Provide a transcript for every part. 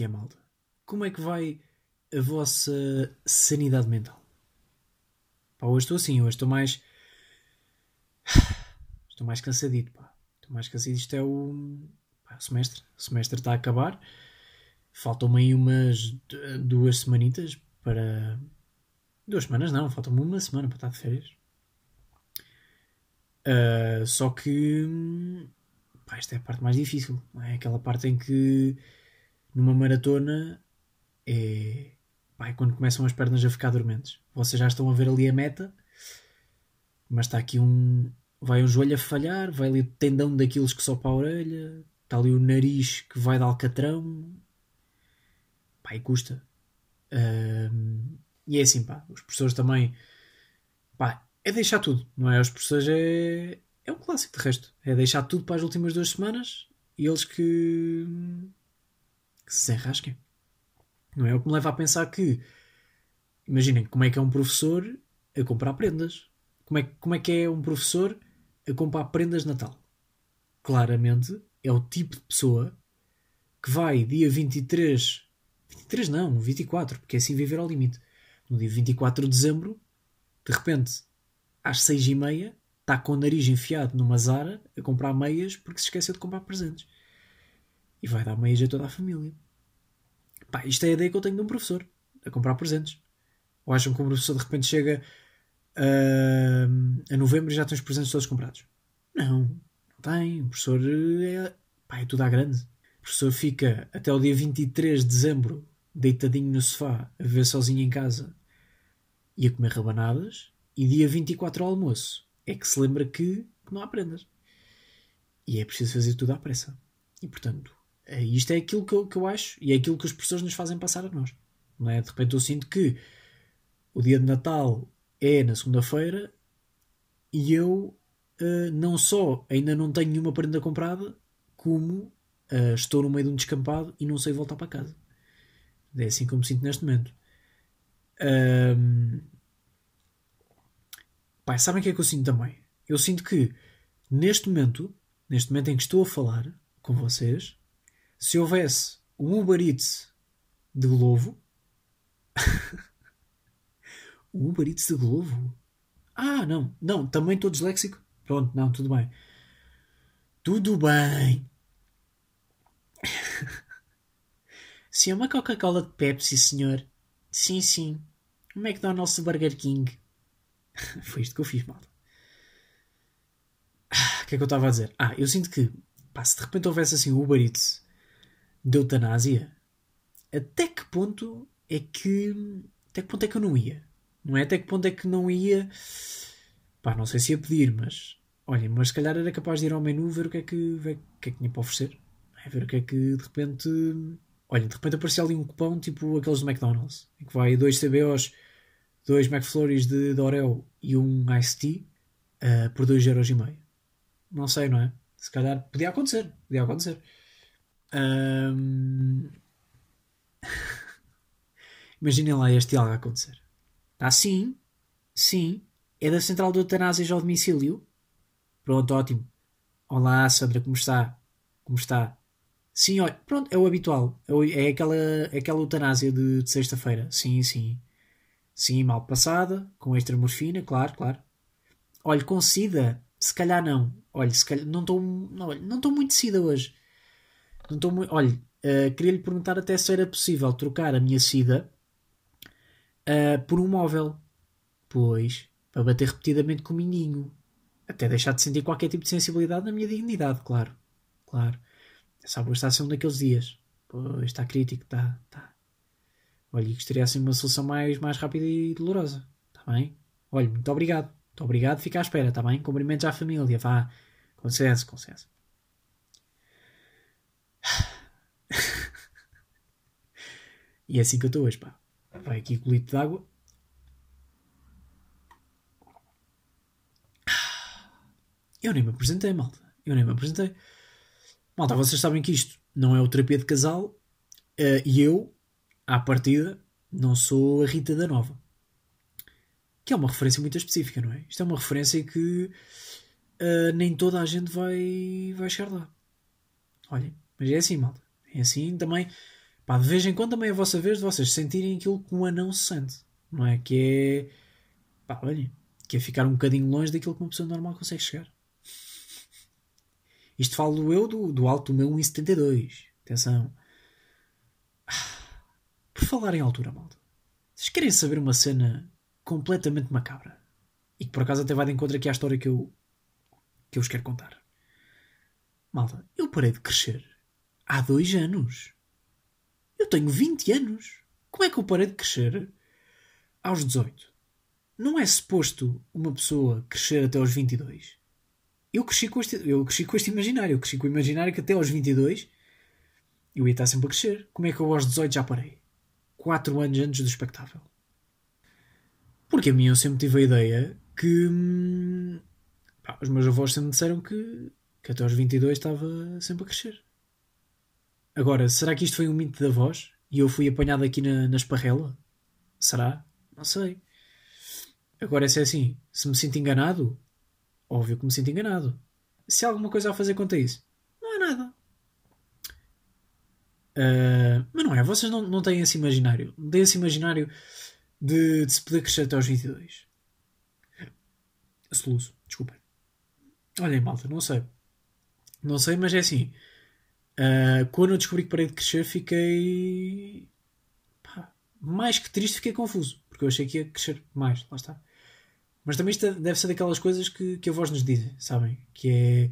É malta? Como é que vai a vossa sanidade mental? Pá, hoje estou assim, hoje estou mais. Estou mais cansadito, pá. Estou mais cansadito. Isto é o, pá, o semestre. O semestre está a acabar. Faltam-me aí umas duas semanitas para. Duas semanas não, falta-me uma semana para estar de férias. Uh, só que. Pá, esta é a parte mais difícil. É aquela parte em que numa maratona é, pá, é quando começam as pernas a ficar dormentes. Vocês já estão a ver ali a meta, mas está aqui um. Vai um joelho a falhar, vai ali o tendão daqueles que sopa a orelha, está ali o nariz que vai de alcatrão. Pá, e custa. Um, e é assim, pá, os professores também. Pá, é deixar tudo, não é? Os professores é. É um clássico de resto. É deixar tudo para as últimas duas semanas e eles que que se enrasquem. Não é o que me leva a pensar que, imaginem, como é que é um professor a comprar prendas? Como é, como é que é um professor a comprar prendas de Natal? Claramente é o tipo de pessoa que vai dia 23, 23 não, 24, porque é assim viver ao limite. No dia 24 de dezembro, de repente, às 6 e meia, está com o nariz enfiado numa Zara a comprar meias porque se esqueceu de comprar presentes e vai dar meias a toda a família. Pá, isto é a ideia que eu tenho de um professor, a comprar presentes. Ou acham que o professor de repente chega uh, a novembro e já tem os presentes todos comprados? Não, não tem. O professor é, pá, é tudo à grande. O professor fica até o dia 23 de dezembro deitadinho no sofá a ver sozinho em casa e a comer rabanadas e dia 24 ao almoço é que se lembra que, que não há prendas. E é preciso fazer tudo à pressa. E portanto, isto é aquilo que eu, que eu acho e é aquilo que as pessoas nos fazem passar a nós. Não é? De repente eu sinto que o dia de Natal é na segunda-feira e eu uh, não só ainda não tenho nenhuma prenda comprada, como uh, estou no meio de um descampado e não sei voltar para casa. É assim como me sinto neste momento. Um... Pai, sabem o que é que eu sinto também? Eu sinto que neste momento, neste momento em que estou a falar com vocês, se houvesse um Uber Eats de Globo. um Uber Eats de Globo? Ah, não, não, também estou disléxico. Pronto, não, tudo bem. Tudo bem. Se é uma Coca-Cola de Pepsi, senhor. Sim, sim. Um McDonald's de Burger King. Foi isto que eu fiz, mal. Ah, o que é que eu estava a dizer? Ah, eu sinto que, pá, se de repente houvesse assim o Uber Eats de eutanásia, até que ponto é que. Até que ponto é que eu não ia? Não é? Até que ponto é que não ia. Pá, não sei se ia pedir, mas. Olhem, mas se calhar era capaz de ir ao menu ver o que é que, ver, o que, é que tinha para oferecer. É, ver o que é que de repente. Olhem, de repente aparecia ali um cupão tipo aqueles do McDonald's, em que vai dois CBOs, dois McFlurries de, de e um Ice Tea uh, por 2,5€. Não sei, não é? Se calhar podia acontecer. Podia acontecer. Um... Imaginem lá este algo a acontecer. Está sim, sim. É da central de eutanásias ao domicílio. Pronto, ótimo. Olá, Sandra, como está? Como está? Sim, olha, pronto, é o habitual. É, é aquela, é aquela eutanásia de, de sexta-feira. Sim, sim. Sim, mal passada, com extra morfina, claro, claro. Olha, com SIDA, se calhar não. Olha, se calhar, não estou não, não muito SIDA hoje. Não estou muito. Olha, uh, queria lhe perguntar até se era possível trocar a minha SIDA uh, por um móvel. Pois, para bater repetidamente com o mindinho. Até deixar de sentir qualquer tipo de sensibilidade na minha dignidade, claro. Claro. Sabe, hoje está a ser um daqueles dias. Pois, está crítico, está. está. Olha, gostaria assim uma solução mais, mais rápida e dolorosa. Está bem? Olha, muito obrigado. Muito obrigado. Fica à espera, está bem? Cumprimentos à família. Vá. Com licença. E é assim que eu estou hoje, pá. Vai aqui com o litro de água. Eu nem me apresentei, malta. Eu nem me apresentei. Malta, vocês sabem que isto não é o terapia de casal uh, e eu, à partida, não sou a Rita da Nova. Que é uma referência muito específica, não é? Isto é uma referência que uh, nem toda a gente vai, vai chegar lá. Olhem, mas é assim, malta. É assim também. Pá, de vez em quando também é a vossa vez de vocês sentirem aquilo que um anão se sente. Não é? Que é. Pá, olhem. Que é ficar um bocadinho longe daquilo que uma pessoa normal consegue chegar. Isto falo eu do, do alto do meu 1,72. Atenção. Por falar em altura, malta. Vocês querem saber uma cena completamente macabra? E que por acaso até vai de encontro aqui à história que eu, que eu vos quero contar. Malta, eu parei de crescer há dois anos. Eu tenho 20 anos. Como é que eu parei de crescer aos 18? Não é suposto uma pessoa crescer até aos 22? Eu cresci com este, eu cresci com este imaginário. Eu cresci com o imaginário que até aos 22 eu ia estar sempre a crescer. Como é que eu aos 18 já parei? 4 anos antes do espectável. Porque a mim eu sempre tive a ideia que hum, pá, os meus avós sempre disseram que, que até aos 22 estava sempre a crescer. Agora, será que isto foi um mito da voz? E eu fui apanhado aqui na, na esparrela? Será? Não sei. Agora, se é assim, se me sinto enganado, óbvio que me sinto enganado. Se há alguma coisa a fazer quanto a isso, não é nada. Uh, mas não é, vocês não, não têm esse imaginário. Não têm esse imaginário de, de se poder crescer até aos 22. Soluço, desculpem. Olhem, malta, não sei. Não sei, mas é assim. Uh, quando eu descobri que parei de crescer, fiquei. Pá, mais que triste, fiquei confuso. Porque eu achei que ia crescer mais. Lá está. Mas também isto deve ser daquelas coisas que, que a voz nos diz, sabem? Que é.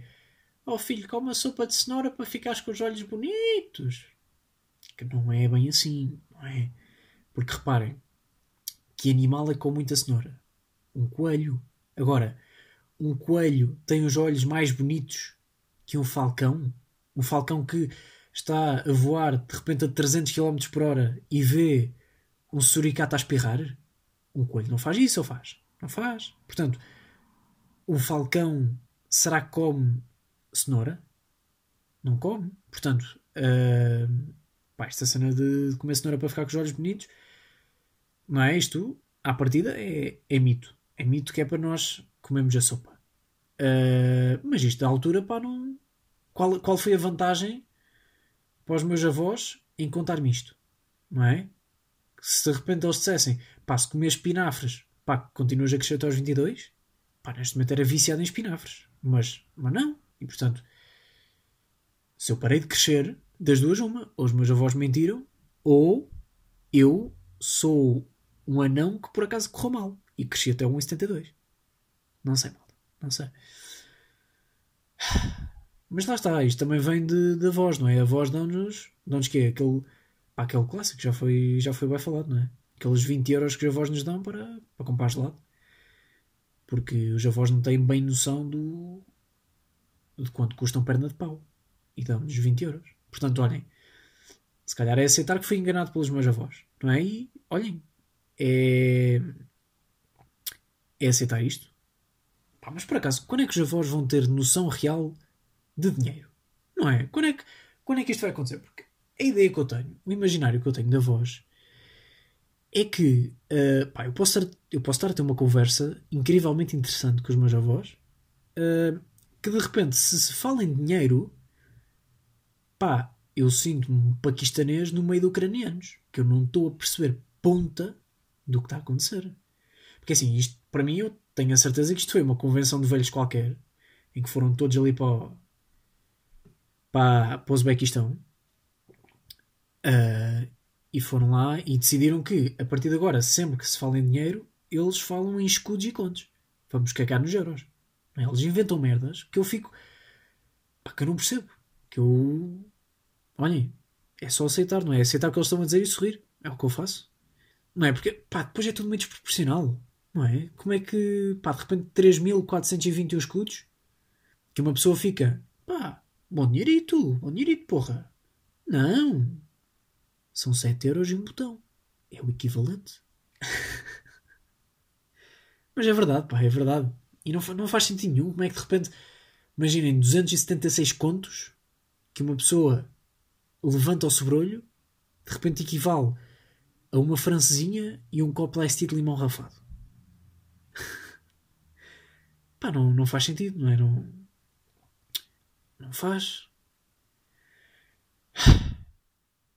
Oh filho, come uma sopa de cenoura para ficares com os olhos bonitos. Que não é bem assim, não é? Porque reparem, que animal é com muita cenoura? Um coelho. Agora, um coelho tem os olhos mais bonitos que um falcão? Um falcão que está a voar de repente a 300 km por hora e vê um suricato a espirrar, um coelho não faz isso ou faz? Não faz. Portanto, o falcão será que come cenoura? Não come. Portanto, uh, pá, esta cena de comer cenoura para ficar com os olhos bonitos, não é isto? À partida é, é mito. É mito que é para nós comermos a sopa. Uh, mas isto da altura, pá, não, qual, qual foi a vantagem para os meus avós em contar-me isto? Não é? Se de repente eles dissessem, pá, se comer espinafres, pá, continuas a crescer até aos 22, pá, neste momento era viciado em espinafres. Mas, mas não. E portanto, se eu parei de crescer, das duas uma, ou os meus avós mentiram, ou eu sou um anão que por acaso correu mal e cresci até 1,72. Não sei, mal. Não sei. Mas lá está, isto também vem de, da voz, não é? A voz dão-nos que é aquele, pá, aquele clássico, já foi, já foi bem falado, não é? Aqueles 20 euros que os avós nos dão para, para comprar gelado. Porque os avós não têm bem noção do, de quanto custa uma perna de pau. E dão-nos 20 euros. Portanto, olhem, se calhar é aceitar que fui enganado pelos meus avós, não é? E olhem, é, é aceitar isto. Pá, mas por acaso, quando é que os avós vão ter noção real de dinheiro. Não é? Quando é que, quando é que isto vai acontecer? Porque a ideia que eu tenho, o imaginário que eu tenho da voz, é que uh, pá, eu, posso estar, eu posso estar a ter uma conversa incrivelmente interessante com os meus avós, uh, que de repente, se se fala em dinheiro, pá, eu sinto-me um paquistanês no meio de ucranianos, que eu não estou a perceber ponta do que está a acontecer. Porque assim, isto, para mim, eu tenho a certeza que isto foi uma convenção de velhos qualquer, em que foram todos ali para, para, para o Uzbequistão uh, e foram lá e decidiram que a partir de agora, sempre que se fala em dinheiro, eles falam em escudos e contos. Vamos cagar nos euros. É? Eles inventam merdas que eu fico pá, que eu não percebo. Que eu olhem, é só aceitar, não é? Aceitar o que eles estão a dizer e sorrir. É o que eu faço. Não é? Porque pá, depois é tudo meio desproporcional. Não é? Como é que pá, de repente 3.421 escudos que uma pessoa fica pá, Bom dinheirito, bom dinheirito, porra. Não. São 7 euros e um botão. É o equivalente. Mas é verdade, pá, é verdade. E não, não faz sentido nenhum. Como é que de repente, imaginem, 276 contos que uma pessoa levanta ao sobrolho, de repente equivale a uma francesinha e um copo de limão rafado. pá, não, não faz sentido, não é? Não, não faz.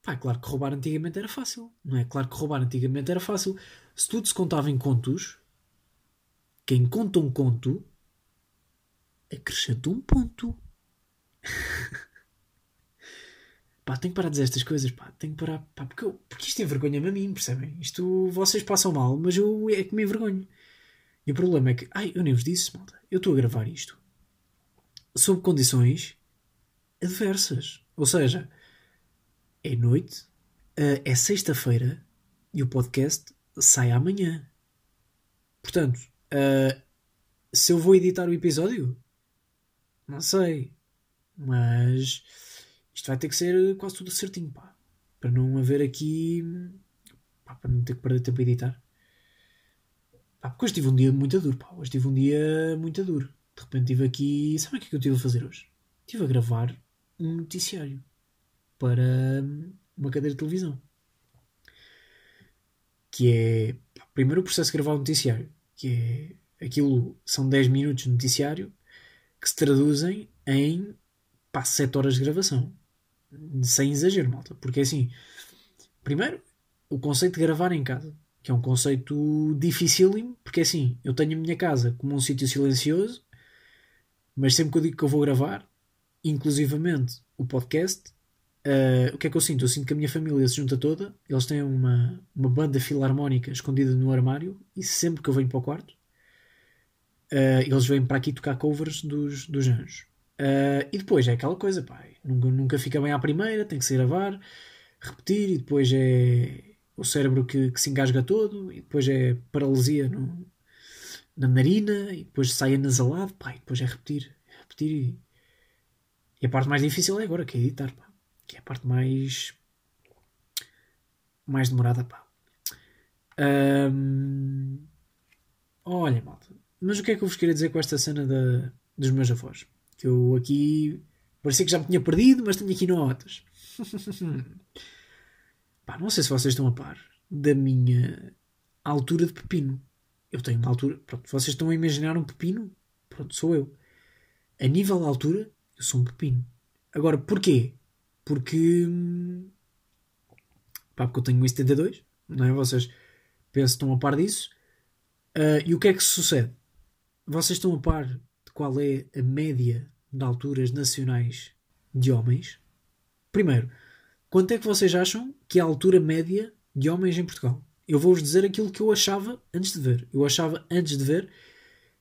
Pá, claro que roubar antigamente era fácil, não é? Claro que roubar antigamente era fácil. Se tudo se contava em contos, quem conta um conto acrescenta um ponto. pá, tenho que parar de dizer estas coisas, pá, tenho que parar, pá, porque, eu, porque isto envergonha-me a mim, percebem? Isto, vocês passam mal, mas eu é que me envergonho. E o problema é que, ai, eu nem vos disse, malta, eu estou a gravar isto sob condições adversas. Ou seja, é noite, uh, é sexta-feira e o podcast sai amanhã. Portanto, uh, se eu vou editar o episódio, não sei. Mas isto vai ter que ser quase tudo certinho, pá. Para não haver aqui. Pá, para não ter que perder tempo a editar. Pá, porque hoje tive um dia muito duro, pá. Hoje tive um dia muito duro. De repente tive aqui. Sabe o que é que eu tive a fazer hoje? Estive a gravar um noticiário para uma cadeira de televisão. Que é. Primeiro o processo de gravar um noticiário. Que é. Aquilo são 10 minutos de noticiário que se traduzem em pá, 7 horas de gravação. Sem exagero, malta. Porque é assim. Primeiro, o conceito de gravar em casa. Que é um conceito dificílimo. Porque é assim. Eu tenho a minha casa como um sítio silencioso. Mas sempre que eu digo que eu vou gravar, inclusivamente o podcast, uh, o que é que eu sinto? Eu sinto que a minha família se junta toda, eles têm uma, uma banda filarmónica escondida no armário e sempre que eu venho para o quarto, uh, eles vêm para aqui tocar covers dos, dos anjos. Uh, e depois é aquela coisa, pá, nunca, nunca fica bem à primeira, tem que se gravar, repetir, e depois é o cérebro que, que se engasga todo, e depois é paralisia no, na narina, e depois sai anasalado, e depois é repetir, repetir e a parte mais difícil é agora, que é editar, pá. Que é a parte mais. mais demorada, pá. Um... Olha, malta. Mas o que é que eu vos queria dizer com esta cena da... dos meus avós? Que eu aqui. parecia que já me tinha perdido, mas tenho aqui notas. pá, não sei se vocês estão a par da minha altura de pepino. Eu tenho uma altura. Pronto, vocês estão a imaginar um pepino? Pronto, sou eu. A nível de altura, eu sou um pepino. Agora, porquê? Porque. Pá, porque eu tenho 1,72, não é? Vocês pensam estão a par disso. Uh, e o que é que sucede? Vocês estão a par de qual é a média de alturas nacionais de homens? Primeiro, quanto é que vocês acham que é a altura média de homens em Portugal? Eu vou-vos dizer aquilo que eu achava antes de ver. Eu achava antes de ver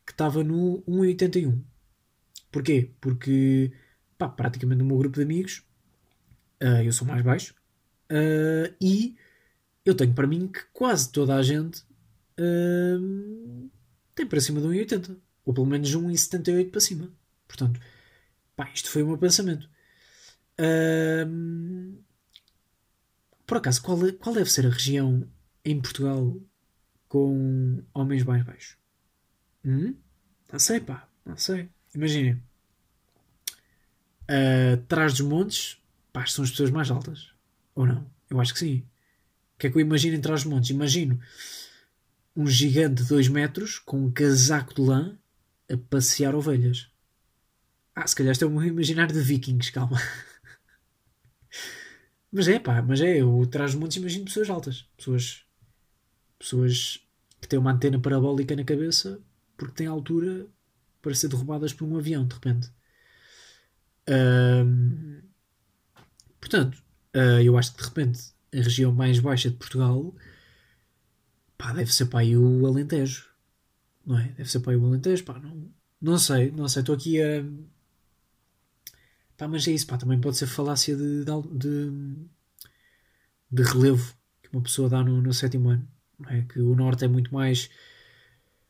que estava no 1,81. Porquê? Porque pá, praticamente no meu grupo de amigos uh, eu sou mais baixo uh, e eu tenho para mim que quase toda a gente uh, tem para cima de 1,80 ou pelo menos 1,78 para cima. Portanto, pá, isto foi o meu pensamento. por acaso, qual, qual deve ser a região em Portugal com homens mais baixos? Hum? Não sei, pá, não sei. Imaginem. Uh, dos montes, pá, são as pessoas mais altas. Ou não? Eu acho que sim. O que é que eu imagino em trás dos montes? Imagino um gigante de 2 metros com um casaco de lã a passear ovelhas. Ah, se calhar estou a imaginar de vikings, calma. mas é pá, mas é, eu trás dos montes imagino pessoas altas. Pessoas, pessoas que têm uma antena parabólica na cabeça porque têm altura para ser derrubadas por um avião de repente. Portanto, uh, eu acho que de repente a região mais baixa de Portugal pá, deve ser para aí o Alentejo, não é? Deve ser para aí o Alentejo, pá, não, não sei, não sei, estou aqui a. Pá, mas é isso, pá, também pode ser falácia de, de, de relevo que uma pessoa dá no, no sétimo ano, não é? Que o norte é muito mais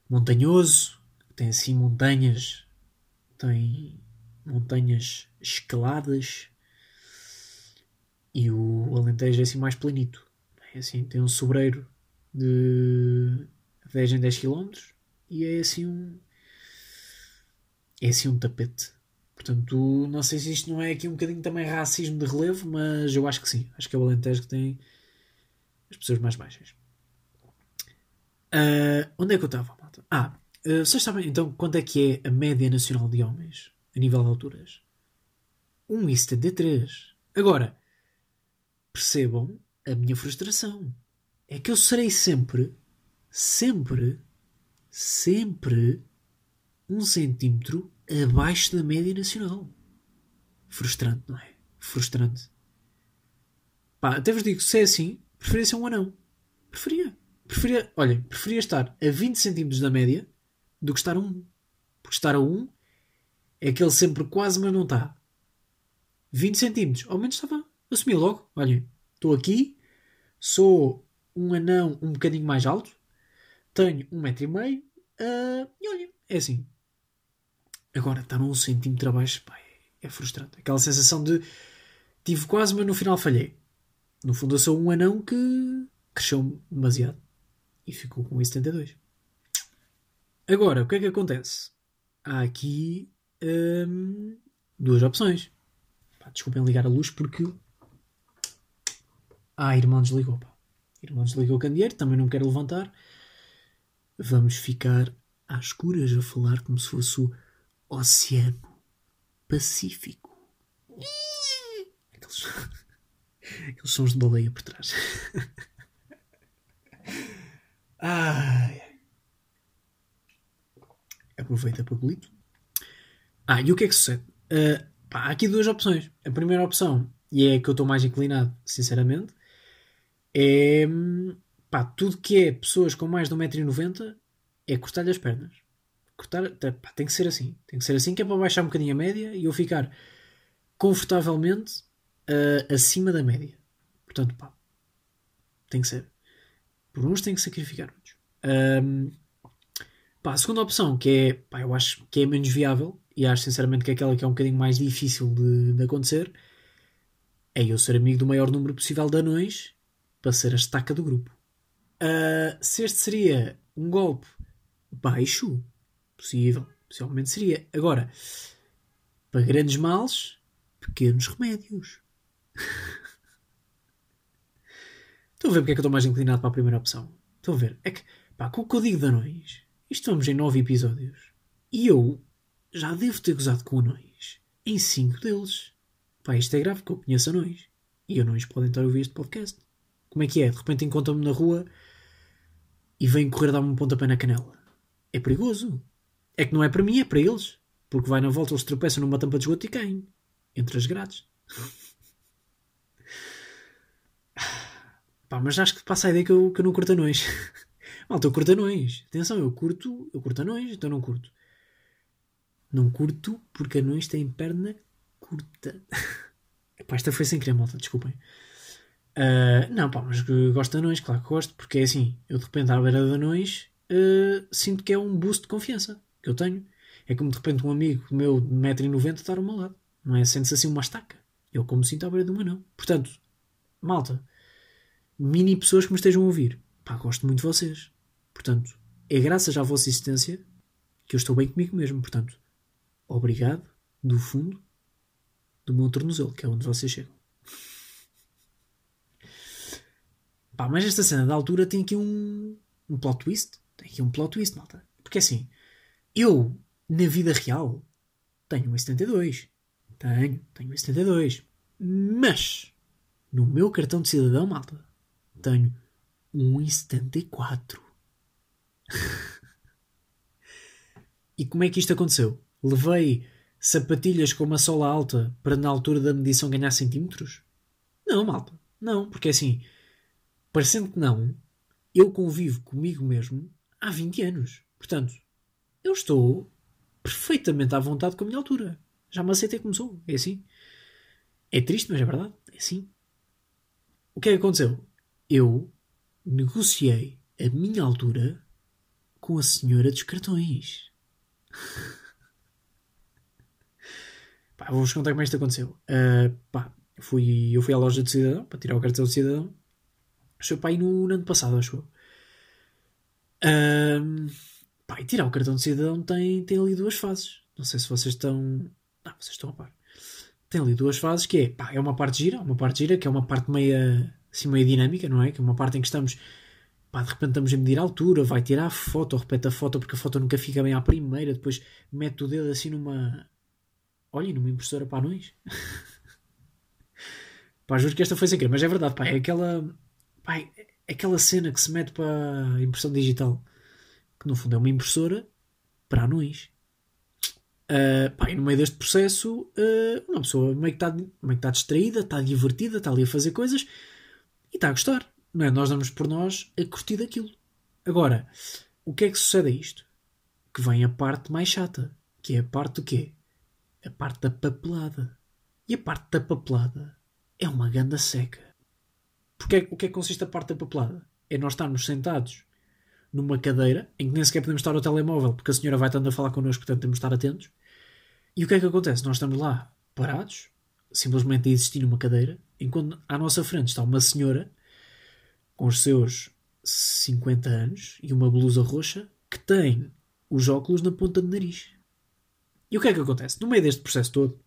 montanhoso, tem assim montanhas, tem montanhas escaladas e o Alentejo é assim mais planito. É assim, tem um sobreiro de 10 em 10 km e é assim um é assim um tapete. Portanto, não sei se isto não é aqui um bocadinho também racismo de relevo, mas eu acho que sim. Acho que é o Alentejo que tem as pessoas mais baixas. Uh, onde é que eu estava, malta? Ah, uh, vocês sabem então quanto é que é a média nacional de homens? a nível de alturas. 1,73. Agora, percebam a minha frustração. É que eu serei sempre, sempre, sempre um centímetro abaixo da média nacional. Frustrante, não é? Frustrante. Pá, até vos digo, se é assim, preferia ser um anão. Preferia. Preferia, olhem, preferia estar a 20 centímetros da média do que estar a 1. Porque estar a 1 é aquele sempre quase, mas não está. 20 centímetros, ao menos estava. Assumi logo. Olhem, estou aqui, sou um anão um bocadinho mais alto, tenho um metro e meio, uh, e olhem, é assim. Agora, estar um centímetro abaixo, pá, é, é frustrante. Aquela sensação de tive quase, mas no final falhei. No fundo, eu sou um anão que cresceu demasiado e ficou com 1,72. Agora, o que é que acontece? Há aqui hum, duas opções. Pá, desculpem ligar a luz porque. Ah, irmão desligou. Pá. Irmão desligou o candeeiro, também não quero levantar. Vamos ficar às escuras a falar como se fosse o Oceano Pacífico. Aqueles, aqueles sons de baleia por trás. Ai. Aproveita para bolito. Ah, e o que é que sucede? Uh, pá, há aqui duas opções. A primeira opção, e é a que eu estou mais inclinado, sinceramente, é pá, tudo que é pessoas com mais de 1,90m é cortar-lhe as pernas. Cortar, pá, tem que ser assim. Tem que ser assim que é para baixar um bocadinho a média e eu ficar confortavelmente uh, acima da média. Portanto, pá, tem que ser. Por uns tem que sacrificar outros. Um, pá, a segunda opção, que é, pá, eu acho que é menos viável, e acho sinceramente que é aquela que é um bocadinho mais difícil de, de acontecer, é eu ser amigo do maior número possível de anões para ser a estaca do grupo. Uh, se este seria um golpe baixo, possível, possivelmente seria. Agora, para grandes males, pequenos remédios. Estão a ver porque é que eu estou mais inclinado para a primeira opção? Estão a ver? É que, pá, com o que eu digo de anões, isto vamos em nove episódios. E eu já devo ter gozado com anões em cinco deles. Pá, isto é grave, porque eu conheço anões. E anões podem estar a ouvir este podcast. Como é que é? De repente encontram-me na rua e vêm correr dar-me um pontapé na canela. É perigoso. É que não é para mim, é para eles. Porque vai na volta, eles tropeçam numa tampa de esgoto e caem. Entre as grades. Pá, mas acho que passa a ideia que eu, que eu não curto anões. Malta, eu curto anões. Atenção, eu curto, eu curto anões, então não curto. Não curto porque anões têm perna curta. Pá, esta foi sem querer, malta, desculpem. Uh, não, pá, mas gosto de anões, claro que gosto, porque é assim, eu de repente à beira de anões uh, sinto que é um boost de confiança que eu tenho. É como de repente um amigo meu de 1,90m estar ao meu lado. Não é? Sente-se assim uma estaca. Eu como sinto à beira de um anão. Portanto, malta, mini pessoas que me estejam a ouvir. Pá, gosto muito de vocês. Portanto, é graças à vossa existência que eu estou bem comigo mesmo. Portanto, obrigado do fundo do meu tornozelo, que é onde vocês chegam. Pá, mas esta cena da altura tem aqui um, um plot twist. Tem aqui um plot twist, malta. Porque assim, eu, na vida real, tenho 1,72. Tenho, tenho 1,72. Mas, no meu cartão de cidadão, malta, tenho 1,74. E como é que isto aconteceu? Levei sapatilhas com uma sola alta para na altura da medição ganhar centímetros? Não, malta. Não, porque assim, parecendo que não, eu convivo comigo mesmo há 20 anos. Portanto, eu estou perfeitamente à vontade com a minha altura. Já me aceitei como sou. É assim. É triste, mas é verdade. É assim. O que é que aconteceu? eu negociei a minha altura com a senhora dos cartões. pá, vou-vos contar como é isto aconteceu. Uh, pá, fui, eu fui à loja de cidadão para tirar o cartão de cidadão. Que pai no, no, ano passado, acho eu. Uh, pá, e tirar o cartão de cidadão tem, tem ali duas fases. Não sei se vocês estão. Não, vocês estão a par. Tem ali duas fases que é, pá, é uma parte gira, uma parte gira, que é uma parte meia assim meio dinâmica, não é? Que é uma parte em que estamos, pá, de repente estamos a medir a altura, vai tirar a foto, repete a foto porque a foto nunca fica bem à primeira, depois mete o dedo assim numa. Olha, numa impressora para anões. Pá, juro que esta foi sem querer, mas é verdade, pá, é aquela, pá, é aquela cena que se mete para impressão digital, que no fundo é uma impressora para anões. Uh, pá, e no meio deste processo, uh, uma pessoa meio que está está distraída, está divertida, está ali a fazer coisas e está a gostar. Não é? Nós damos por nós a curtir daquilo. Agora, o que é que sucede a isto? Que vem a parte mais chata, que é a parte do quê? A parte da papelada. E a parte da papelada é uma ganda seca. Porque o que é que consiste a parte da papelada? É nós estarmos sentados numa cadeira em que nem sequer podemos estar ao telemóvel porque a senhora vai estando a falar connosco, portanto temos de estar atentos. E o que é que acontece? Nós estamos lá parados, simplesmente a existir numa cadeira, enquanto à nossa frente está uma senhora com os seus 50 anos e uma blusa roxa que tem os óculos na ponta do nariz. E o que é que acontece? No meio deste processo todo,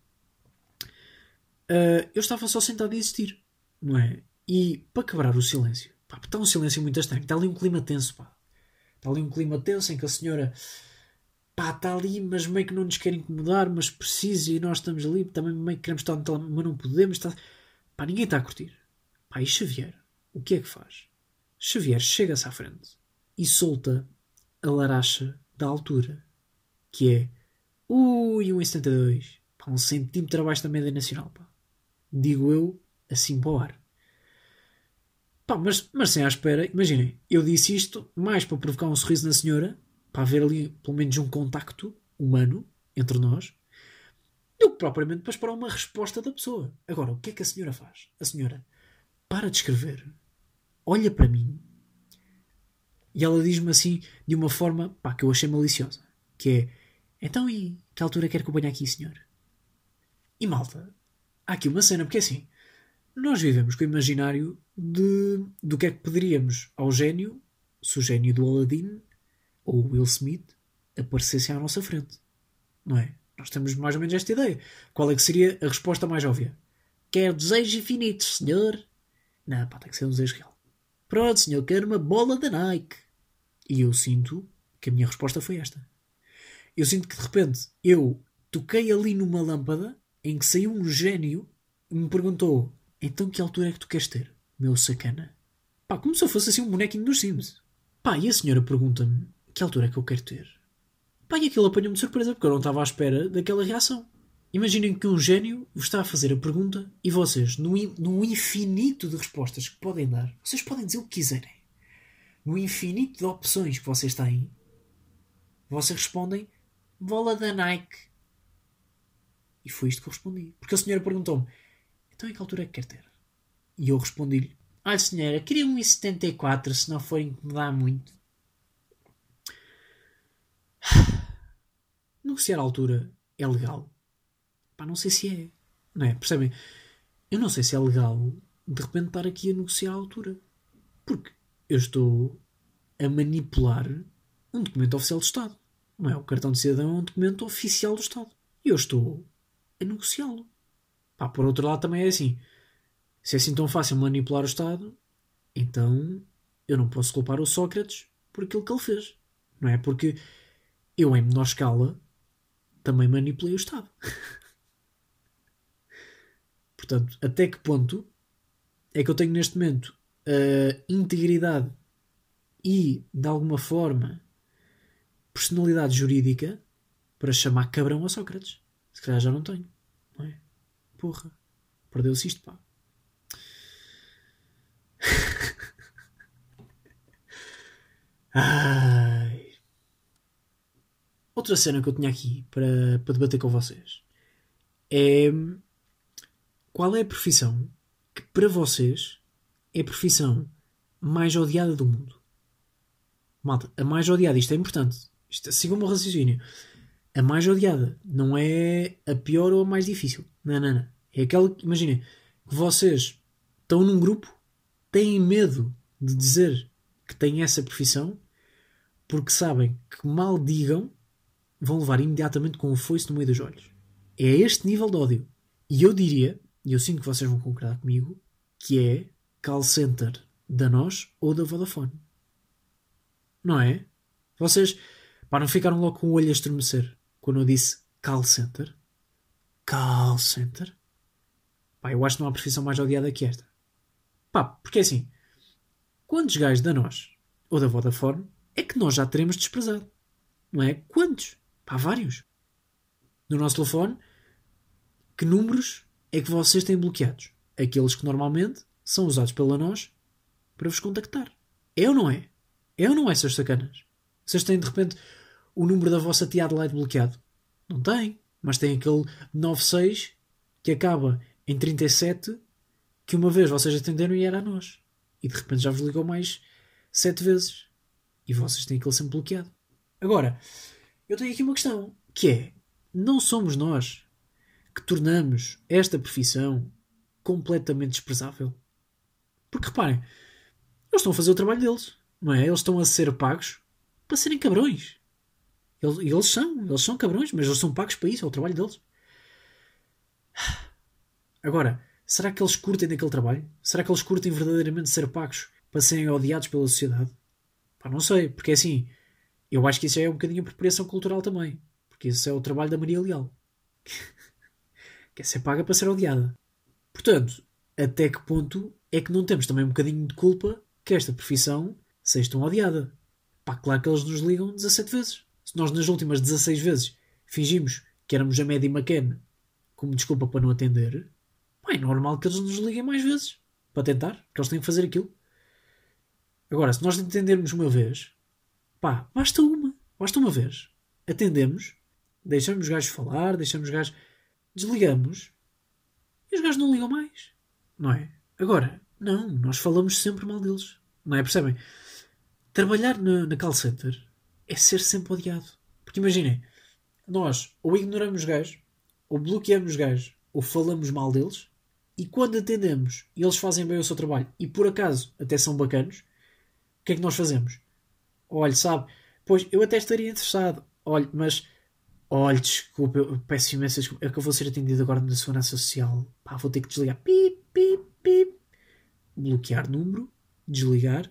uh, eu estava só sentado a existir, não é? E para quebrar o silêncio, pá, está um silêncio muito estranho, está ali um clima tenso, pá. Está ali um clima tenso em que a senhora pá, está ali, mas meio que não nos quer incomodar, mas precisa e nós estamos ali, também meio que queremos estar no telemóvel, mas não podemos. Está... Pá, ninguém está a curtir. Pá, e Xavier, o que é que faz? Xavier chega-se à frente e solta a laracha da altura, que é ui, 1,72, pá, um centímetro abaixo da média nacional, pá. Digo eu, assim para o ar. Pá, mas, mas sem à espera, imaginem, eu disse isto mais para provocar um sorriso na senhora, para haver ali pelo menos um contacto humano entre nós, do que propriamente para esperar uma resposta da pessoa. Agora, o que é que a senhora faz? A senhora para de escrever, olha para mim e ela diz-me assim de uma forma pá, que eu achei maliciosa, que é então e que altura quer que eu ponha aqui, senhor? E malta, há aqui uma cena, porque é assim, nós vivemos com o imaginário de, do que é que pediríamos ao gênio se o gênio do Aladdin ou Will Smith aparecessem à nossa frente. Não é? Nós temos mais ou menos esta ideia. Qual é que seria a resposta mais óbvia? Quer desejos infinitos, senhor? Não, pá, tem que ser um desejo real. Pronto, senhor, quero uma bola da Nike. E eu sinto que a minha resposta foi esta. Eu sinto que de repente eu toquei ali numa lâmpada em que saiu um gênio e me perguntou então que altura é que tu queres ter, meu sacana? Pá, como se eu fosse assim um bonequinho dos Sims. Pá, e a senhora pergunta-me que altura é que eu quero ter? Pá, e aquilo apanhou-me de surpresa porque eu não estava à espera daquela reação. Imaginem que um gênio vos está a fazer a pergunta e vocês, no, no infinito de respostas que podem dar, vocês podem dizer o que quiserem. No infinito de opções que vocês têm, vocês respondem bola da Nike. E foi isto que eu respondi. Porque a senhora perguntou-me então em que altura é que quer ter? E eu respondi-lhe: Olha, senhora, queria um 74 se não for incomodar muito. Negociar a altura é legal? Pá, não sei se é. Não é? Percebem? Eu não sei se é legal de repente estar aqui a negociar a altura. Porque eu estou a manipular um documento oficial do Estado. Não é? O cartão de cidadão é um documento oficial do Estado. E eu estou a negociá-lo. Pá, por outro lado, também é assim. Se é assim tão fácil manipular o Estado, então eu não posso culpar o Sócrates por aquilo que ele fez. Não é? Porque eu, em menor escala, também manipulei o Estado. Portanto, até que ponto é que eu tenho neste momento a integridade e, de alguma forma, personalidade jurídica para chamar cabrão a Sócrates? Se calhar já não tenho. Não é? Porra, perdeu-se isto, pá. Ai. Outra cena que eu tinha aqui para, para debater com vocês é qual é a profissão que para vocês é a profissão mais odiada do mundo? Malta, a mais odiada, isto é importante. Isto, sigam o meu raciocínio. A mais odiada não é a pior ou a mais difícil. Não, não, não. É aquela que, imaginem, que vocês estão num grupo, têm medo de dizer que têm essa profissão, porque sabem que mal digam, vão levar imediatamente com o foice no meio dos olhos. É este nível de ódio. E eu diria, e eu sinto que vocês vão concordar comigo, que é call center da nós ou da Vodafone. Não é? Vocês, para não ficaram logo com o olho a estremecer quando eu disse call center. Call center? Pá, eu acho que não há profissão mais odiada que esta. Pá, porque é assim, quantos gajos da nós, ou da Vodafone, é que nós já teremos desprezado? Não é? Quantos? Pá, vários. No nosso telefone, que números é que vocês têm bloqueados? Aqueles que normalmente são usados pela nós para vos contactar. É ou não é? É ou não é, seus sacanas? Vocês têm de repente o número da vossa tia Adelaide bloqueado? Não tem, mas tem aquele 96 que acaba em 37 que uma vez vocês atenderam e era a nós. E de repente já vos ligou mais 7 vezes. E vocês têm aquele sempre bloqueado. Agora, eu tenho aqui uma questão, que é, não somos nós que tornamos esta profissão completamente desprezável? Porque reparem, eles estão a fazer o trabalho deles, não é? Eles estão a ser pagos para serem cabrões. Eles, eles são, eles são cabrões, mas eles são pagos para isso, é o trabalho deles. Agora, será que eles curtem daquele trabalho? Será que eles curtem verdadeiramente ser pagos para serem odiados pela sociedade? Pá, não sei, porque é assim, eu acho que isso é um bocadinho apropriação cultural também. Porque isso é o trabalho da Maria Leal. que é ser paga para ser odiada. Portanto, até que ponto é que não temos também um bocadinho de culpa que esta profissão seja tão odiada? Pá, claro que eles nos ligam 17 vezes. Se nós nas últimas 16 vezes fingimos que éramos a Maddie McCann como desculpa para não atender, pá, é normal que eles nos liguem mais vezes para tentar, que eles têm que fazer aquilo. Agora, se nós entendermos uma vez, pá, basta uma, basta uma vez. Atendemos, deixamos os gajos falar, deixamos os gajos. Desligamos e os gajos não ligam mais. Não é? Agora, não, nós falamos sempre mal deles. Não é? Percebem? Trabalhar na, na call center é ser sempre odiado. Porque imaginem, nós ou ignoramos os gajos, ou bloqueamos os gajos, ou falamos mal deles, e quando atendemos e eles fazem bem o seu trabalho e por acaso até são bacanos, o que é que nós fazemos? Olha, sabe, pois eu até estaria interessado, olha, mas olha, desculpa, eu peço imensa desculpa, é que eu vou ser atendido agora na Segurança Social, pá, vou ter que desligar, pip, pip, pip, bloquear número, desligar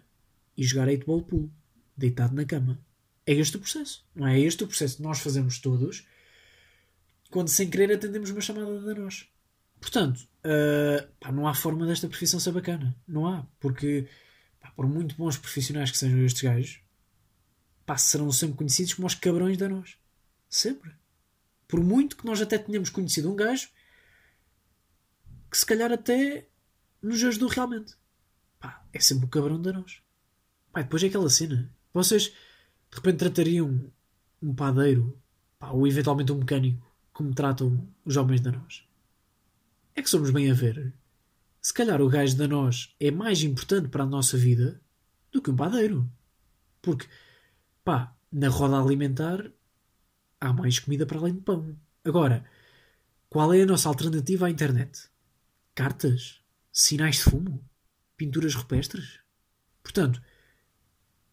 e jogar 8 ball pool, deitado na cama. É este o processo, não é? É este o processo que nós fazemos todos quando sem querer atendemos uma chamada de nós. Portanto, uh, pá, não há forma desta profissão ser bacana. Não há. Porque, pá, por muito bons profissionais que sejam estes gajos, pá, serão sempre conhecidos como os cabrões da nós. Sempre. Por muito que nós até tenhamos conhecido um gajo que se calhar até nos ajudou realmente. Pá, é sempre o cabrão da nós. Pá, depois é aquela cena. Vocês de repente tratariam um padeiro pá, ou eventualmente um mecânico como tratam os homens da nós. É que somos bem a ver. Se calhar o gajo da nós é mais importante para a nossa vida do que um padeiro. Porque, pá, na roda alimentar há mais comida para além de pão. Agora, qual é a nossa alternativa à internet? Cartas? Sinais de fumo? Pinturas rupestres? Portanto,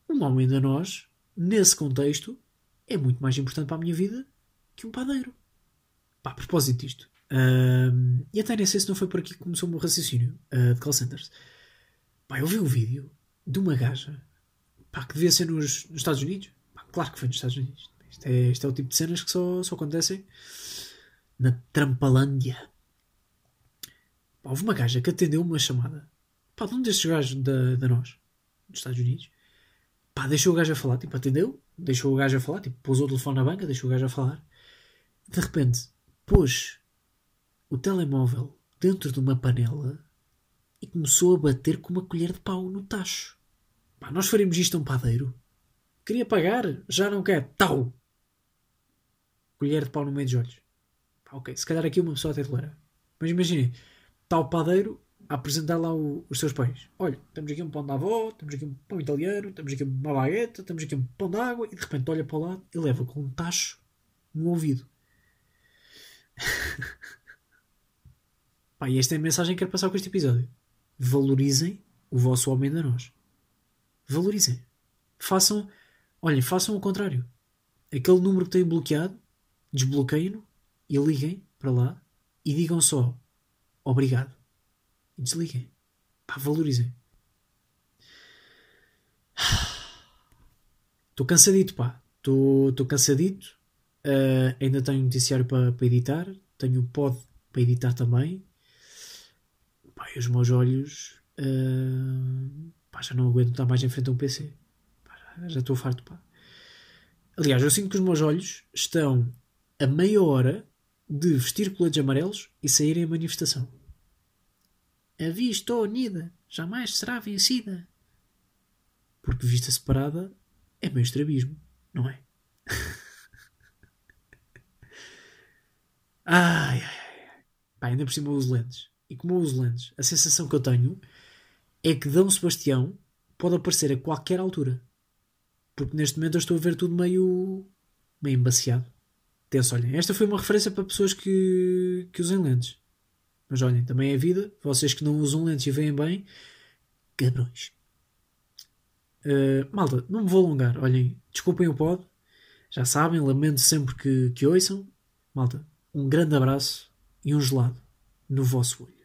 um homem da nós, nesse contexto, é muito mais importante para a minha vida que um padeiro. Pá, a propósito disto. E até nem sei se não foi por aqui que começou o meu raciocínio uh, de call centers. Pá, eu vi um vídeo de uma gaja pá, que devia ser nos, nos Estados Unidos. Pá, claro que foi nos Estados Unidos. Isto é, isto é o tipo de cenas que só, só acontecem na Trampalândia. Pá, houve uma gaja que atendeu uma chamada pá, de um destes gajos da, da nós, dos Estados Unidos. Pá, deixou o gajo a falar, tipo, atendeu, deixou o gajo a falar, tipo, pôs o telefone na banca, deixou o gajo a falar. De repente, pôs o telemóvel dentro de uma panela e começou a bater com uma colher de pau no tacho. Pá, nós faremos isto a um padeiro? Queria pagar, já não quer. Tau! Colher de pau no meio dos olhos. Pá, ok, se calhar aqui uma pessoa até tolera. Mas imaginem, está o padeiro a apresentar lá o, os seus pães. Olha, temos aqui um pão da avó, temos aqui um pão italiano, temos aqui uma baguete, temos aqui um pão de água e de repente olha para o lado e leva com um tacho no ouvido. Pá, e esta é a mensagem que quero passar com este episódio. Valorizem o vosso homem da nós. Valorizem. Façam, olhem, façam o contrário. Aquele número que têm bloqueado, desbloqueiem-no e liguem para lá e digam só obrigado. E desliguem. Pá, valorizem. Estou cansadito, pá. Estou cansadito. Uh, ainda tenho noticiário para, editar. Tenho o pod para editar também. Pá, e os meus olhos uh, pá, já não aguento estar mais em frente a um PC. Já, estou farto. Pá. Aliás, eu sinto que os meus olhos estão a meia hora de vestir coletes amarelos e saírem a manifestação. A vista unida jamais será vencida. Porque vista separada é meio estrabismo, não é? ai, ai, ai. Pá, ainda por cima eu uso lentes. E como eu uso lentes, a sensação que eu tenho é que Dom Sebastião pode aparecer a qualquer altura. Porque neste momento eu estou a ver tudo meio. meio embaciado. Tenso, olhem, esta foi uma referência para pessoas que, que usem lentes. Mas olhem, também é vida. Vocês que não usam lentes e veem bem, cabrões. Uh, malta, não me vou alongar. Olhem, desculpem o pod. Já sabem, lamento sempre que, que ouçam. Malta, um grande abraço e um gelado no vosso olho.